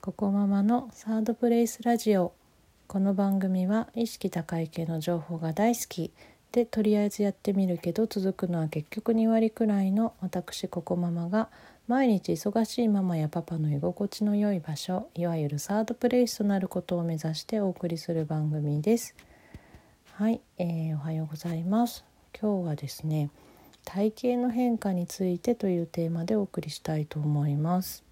ココママのサードプレイスラジオ。この番組は意識高い系の情報が大好き。でとりあえずやってみるけど続くのは結局2割くらいの私ココママが毎日忙しいママやパパの居心地の良い場所いわゆるサードプレイスとなることを目指してお送りする番組です。はい、えー、おはようございます。今日はですね体型の変化についてというテーマでお送りしたいと思います。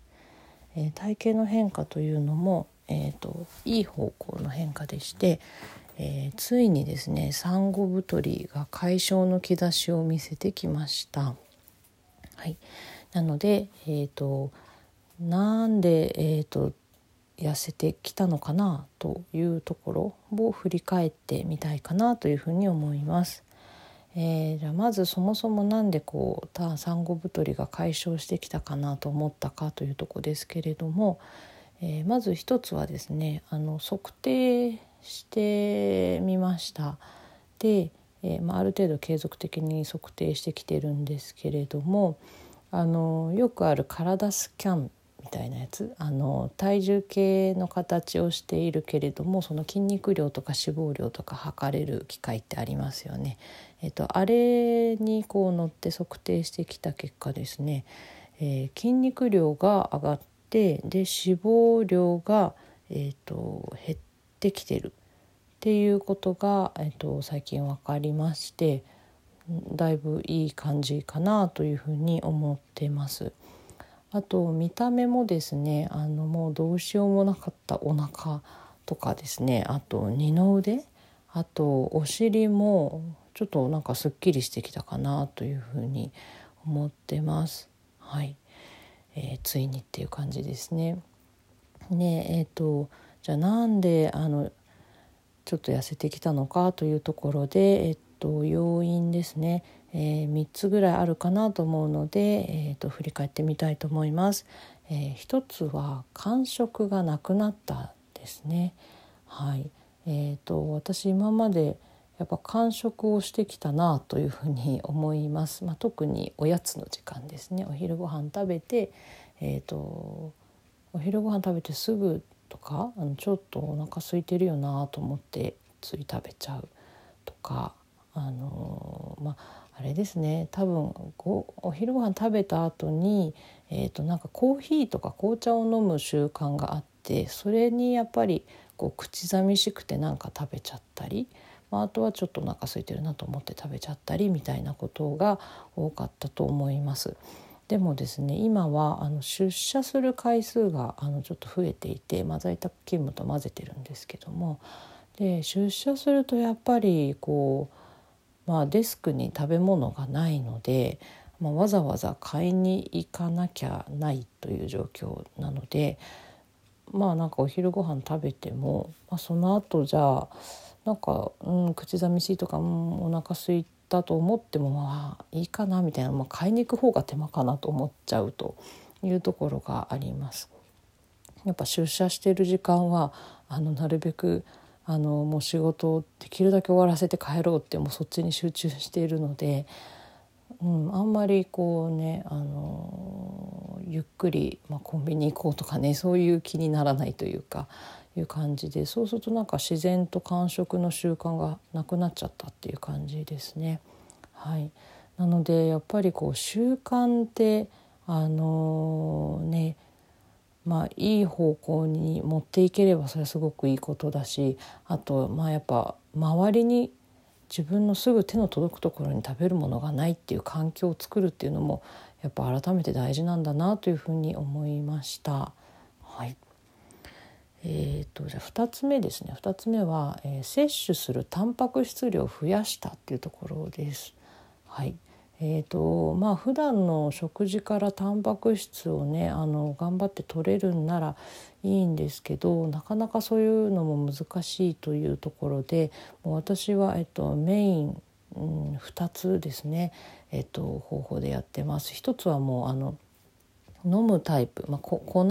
えー、体型の変化というのも、えーと、いい方向の変化でして、えー、ついにですね産後太りが解消の兆しを見せてきました。はい、なので、えーと、なんで、えーと痩せてきたのかなというところを振り返ってみたいかなというふうに思います。えー、じゃあまずそもそも何でこう産後太りが解消してきたかなと思ったかというとこですけれども、えー、まず一つはですねあの測定してみました。で、えー、まあ、ある程度継続的に測定してきてるんですけれどもあのよくある体スキャンみたいなやつあの体重計の形をしているけれどもその筋肉量とか脂肪量とか測れる機械ってありますよね。えっと、あれにこう乗って測定してきた結果ですね、えー、筋肉量が上がってで脂肪量が、えーと、減ってきてるっていうことが、えーと最近分かりましてだいぶいい感じかなというふうに思ってます。あと見た目もですねあのもうどうしようもなかったお腹とかですねあと二の腕あとお尻もちょっとなんかすっきりしてきたかなというふうに思ってます。はい、えー、ついにっていう感じですね。ねえっ、ー、とじゃあなんであのちょっと痩せてきたのかというところで、えっと、要因ですね、えー、3つぐらいあるかなと思うので、えーと、振り返ってみたいと思います。えー、1つは感触がなくなったですね。はいえーと、私今までやっぱ完食をしてきたなというふうに思います、まあ、特におやつの時間ですね。お昼ご飯食べて、えーとお昼ご飯食べてすぐとかあのちょっとお腹空いてるよなと思ってつい食べちゃうとかあのまああれですね。多分お昼ご飯食べた後にえーと、なんかコーヒーとか紅茶を飲む習慣があってそれにやっぱりこう口寂しくてなんか食べちゃったり、まあ、あとはちょっとお腹空いてるなと思って食べちゃったりみたいなことが多かったと思います。でもですね今はあの出社する回数があのちょっと増えていて、まあ、在宅勤務と混ぜてるんですけどもで出社するとやっぱりこう、まあ、デスクに食べ物がないので、まあ、わざわざ買いに行かなきゃないという状況なのでまあなんかお昼ご飯食べても、まあ、その後じゃあなんか、うん、口寂しいとか、うん、お腹すいたと思ってもまあいいかなみたいな、まあ、買いに行く方が手間かなと思っちゃうというところがあります。やっぱ出社している時間はあのなるべくあのもう仕事をできるだけ終わらせて帰ろうってもうそっちに集中しているので、うん、あんまりこうねあのゆっくり、まあ、コンビニ行こうとかねそういう気にならないというかいう感じでそうするとなんか自然と間食の習慣がなくなっちゃったっていう感じですね。はい、なのでやっぱりこう習慣ってあのー、ねまあいい方向に持っていければそれはすごくいいことだしあとまあやっぱ周りに自分のすぐ手の届くところに食べるものがないっていう環境を作るっていうのもやっぱ改めて大事なんだなというふうに思いました。はいえーと、じゃあ2つ目ですね2つ目は、えー、摂取するタンパク質量を増やしたっていうところです。はいえーとまあ普段の食事からタンパク質をねあの頑張って取れるんならいいんですけどなかなかそういうのも難しいというところでもう私は、えっと、メイン、うん、2つですね、えっと、方法でやってます。一つはもうあの飲むタイプ、まあ、粉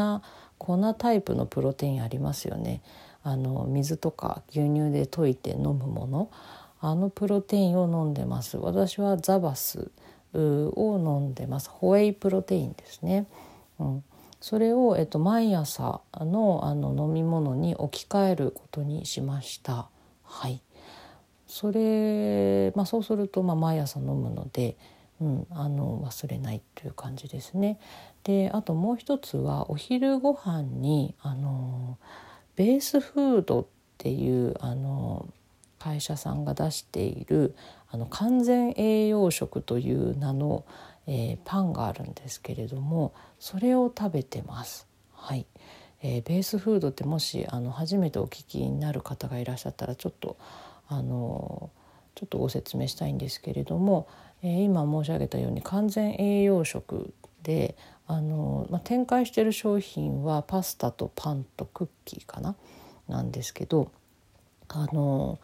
粉タイプのプロテインありますよね。あの水とか牛乳で溶いて飲むもの。あのプロテインを飲んでます。私はザバスを飲んでます。ホエイプロテインですね、うん、それを、えっと、毎朝のあの飲み物に置き換えることにしました。はい。それ、まあ、そうすると、まあ、毎朝飲むので、うん、あの忘れないという感じですね。であともう一つはお昼ご飯にあのベースフードっていうあの会社さんが出しているあの完全栄養食という名の、えー、パンがあるんですけれどもそれを食べてます。はいえー、ベースフードってもしあの初めてお聞きになる方がいらっしゃったらちょっとあのちょっとご説明したいんですけれども、えー、今申し上げたように完全栄養食であの、まあ、展開している商品はパスタとパンとクッキーかな？なんですけどあの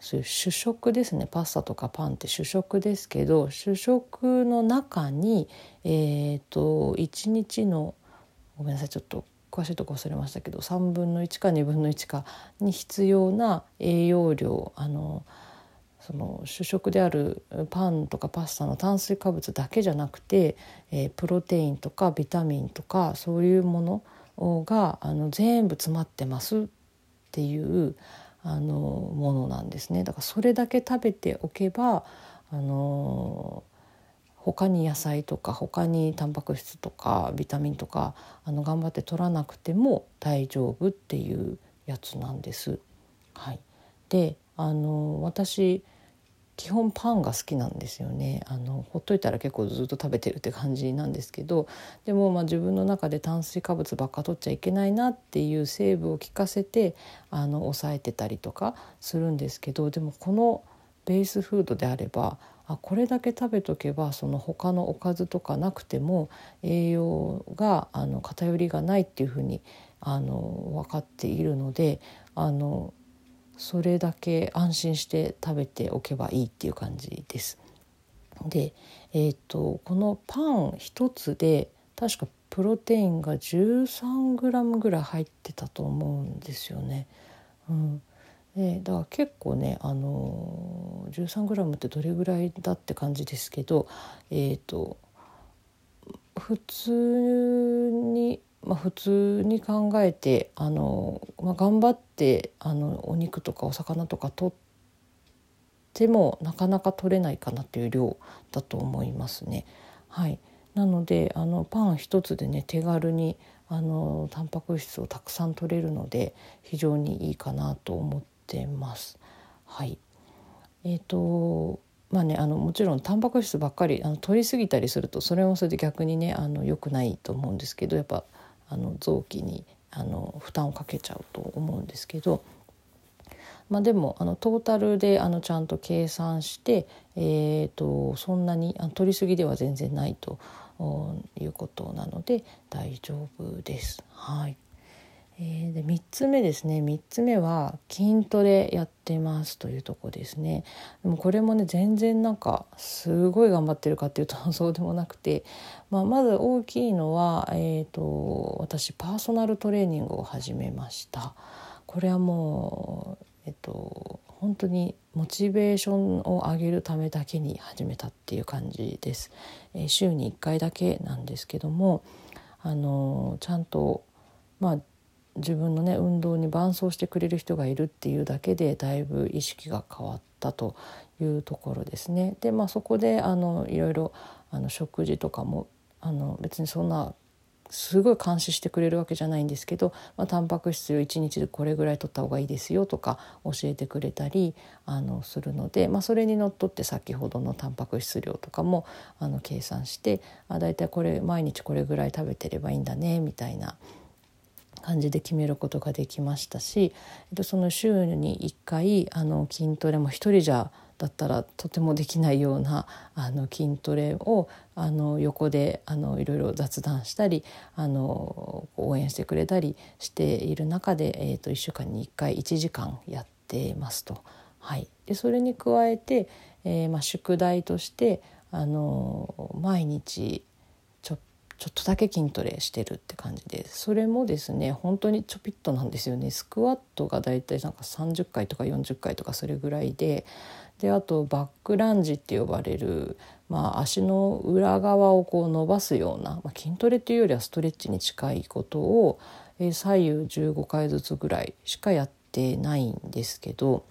そういう主食ですね。パスタとかパンって主食ですけど主食の中にえ、ー、と1日のごめんなさいちょっと詳しいとこ忘れましたけど3分の1か2分の1かに必要な栄養量あのその主食であるパンとかパスタの炭水化物だけじゃなくて、えー、プロテインとかビタミンとかそういうものがあの全部詰まってますっていうあのものなんですねだからそれだけ食べておけばあの他に野菜とか他にタンパク質とかビタミンとかあの頑張って取らなくても大丈夫っていうやつなんです。はい、であの私基本パンが好きなんですよね。あのほっといたら結構ずっと食べてるって感じなんですけどでもまあ自分の中で炭水化物ばっか取っちゃいけないなっていう成分を効かせてあの抑えてたりとかするんですけどでもこのベースフードであればあこれだけ食べとけばその他のおかずとかなくても栄養があの偏りがないっていうふうにあの分かっているのであのそれだけ安心して食べておけばいいっていう感じです。で、えーと、このパン一つで確かプロテインが 13g ぐらい入ってたと思うんですよね。うん、でだから結構ね、あのー、13g ってどれぐらいだって感じですけど、えーと普通にまあ、普通に考えてあの、まあ、頑張ってあのお肉とかお魚とか取ってもなかなか取れないかなっていう量だと思いますね。はい、なのであのパン一つでね手軽にあのタンパク質をたくさん取れるので非常にいいかなと思ってます。はい、えーとまあね、あのもちろんタンパク質ばっかりあの取りすぎたりするとそれもそれで逆にねあの良くないと思うんですけどやっぱあの臓器にあの負担をかけちゃうと思うんですけど、まあ、でもあのトータルであのちゃんと計算して、えーと、そんなにあの取りすぎでは全然ないということなので大丈夫です。はいえー、で3つ目ですね。3つ目は筋トレやってますというとこですね。でもこれもね全然なんかすごい頑張ってるかっていうと そうでもなくて、まあ、まず大きいのは、えーと、私パーソナルトレーニングを始めました。これはもうえっと本当にモチベーションを上げるためだけに始めたっていう感じです、えー、週に1回だけなんですけどもあのちゃんとまあ自分のね運動に伴走してくれる人がいるっていうだけでだいぶ意識が変わったというところですね。でまあそこであのいろいろあの食事とかもあの別にそんなすごい監視してくれるわけじゃないんですけど、まあ、タンパク質を1日でこれぐらい取った方がいいですよとか教えてくれたりあのするので、まあ、それにのっとって先ほどのタンパク質量とかもあの計算してあだいたいこれ毎日これぐらい食べてればいいんだねみたいな感じで決めることができましたしその週に1回あの筋トレも一人じゃだったらとてもできないようなあの筋トレをあの横であのいろいろ雑談したりあの応援してくれたりしている中で、えーと、1週間に1回1時間やってますと。はい、でそれに加えて、えーまあ、宿題としてあの毎日ちょっとだけ筋トレしてるって感じですそれもですね本当にちょぴっとなんですよね。スクワットがだいたいなんか30回とか40回とかそれぐらいでであとバックランジって呼ばれるまあ、足の裏側をこう伸ばすような、まあ、筋トレっていうよりはストレッチに近いことを、左右15回ずつぐらいしかやってないんですけど、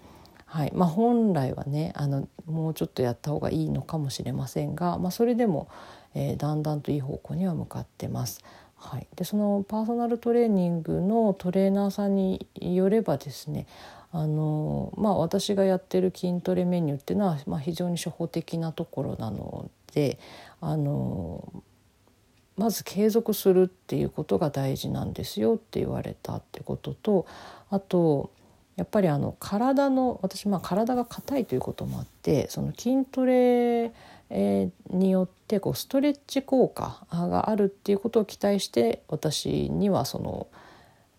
はい。まあ、本来はねあのもうちょっとやった方がいいのかもしれませんが、まあ、それでも、えー、だんだんといい方向には向かってます。はい、でそのパーソナルトレーニングのトレーナーさんによればですねあのまあ、私がやってる筋トレメニューっていうのは、まあ、非常に初歩的なところなのであのまず継続するっていうことが大事なんですよって言われたってこととあとやっぱりあの体の私まあ体が硬いということもあってその筋トレによってこうストレッチ効果があるっていうことを期待して私にはその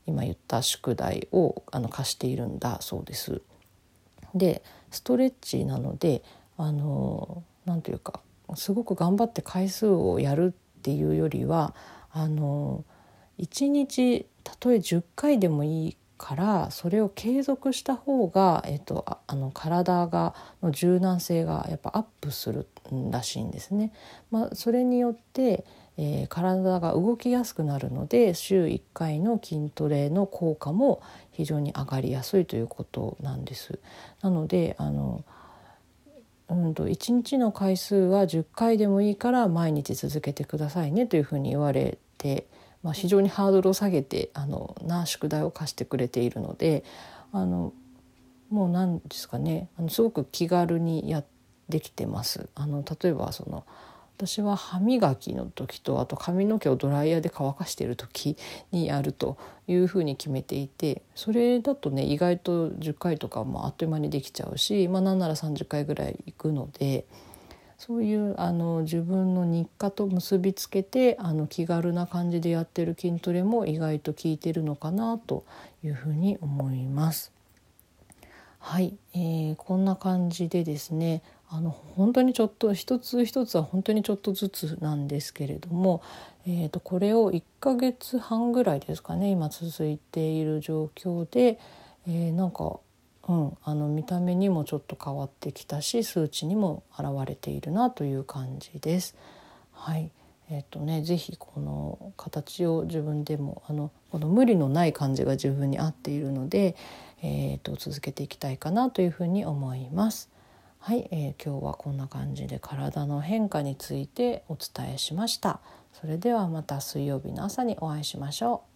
今言った宿題をあの貸しているんだそうです。でストレッチなのであのなんというかすごく頑張って回数をやるっていうよりはあの1日たとえ10回でもいいからそれを継続した方が、えっと、ああの体がの柔軟性がやっぱアップするらしいんですね。まあ、それによってえー、体が動きやすくなるので週1回の筋トレの効果も非常に上がりやすいということなんです。なのであのうんと1日の回数は10回でもいいから毎日続けてくださいねというふうに言われて、まあ、非常にハードルを下げてあのな宿題を課してくれているのであのもう何ですかねあのすごく気軽にやってきてます。あの例えばその私は歯磨きの時とあと髪の毛をドライヤーで乾かしている時にやるというふうに決めていてそれだとね意外と10回とかもあっという間にできちゃうし、まあ、なんなら30回ぐらい行くのでそういうあの自分の日課と結びつけてあの気軽な感じでやってる筋トレも意外と効いてるのかなというふうに思います。はい、えー、こんな感じでですねあの本当にちょっと一つ一つは本当にちょっとずつなんですけれども、えー、とこれを1ヶ月半ぐらいですかね今続いている状況で、えー、なんか、うん、あの見た目にもちょっと変わってきたし数値にも現れているなという感じです。はいえーとね、ぜひこの形を自分でもあのこの無理のない感じが自分に合っているので、えーと続けていきたいかなというふうに思います。はい、えー、今日はこんな感じで体の変化についてお伝えしました。それではまた水曜日の朝にお会いしましょう。